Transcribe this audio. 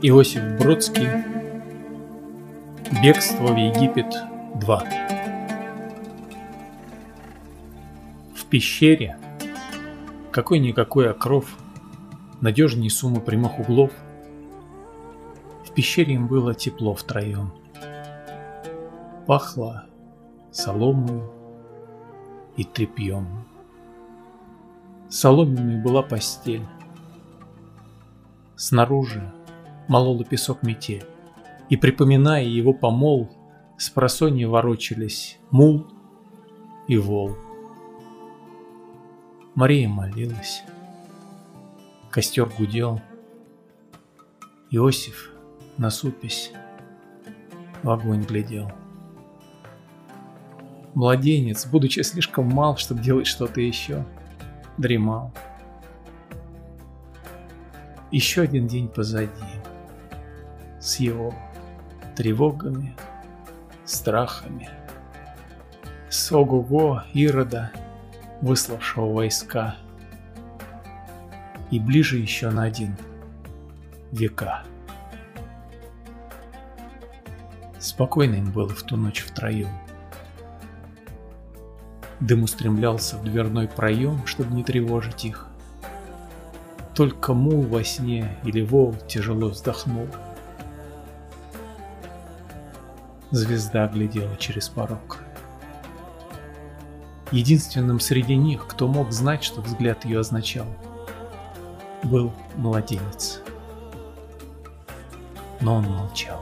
Иосиф Бродский Бегство в Египет 2 В пещере какой-никакой окров, надежнее суммы прямых углов. В пещере им было тепло втроем. Пахло соломой и тряпьем. Соломенной была постель. Снаружи молола песок метель, и, припоминая его помол, с просонья ворочались мул и вол. Мария молилась. Костер гудел. Иосиф, насупясь, в огонь глядел. Младенец, будучи слишком мал, чтобы делать что-то еще, дремал. Еще один день позади с его тревогами, страхами. С ого-го Ирода, выславшего войска. И ближе еще на один века. Спокойно им было в ту ночь втроем. Дым устремлялся в дверной проем, чтобы не тревожить их. Только мул во сне или вол тяжело вздохнул. Звезда глядела через порог. Единственным среди них, кто мог знать, что взгляд ее означал, был младенец. Но он молчал.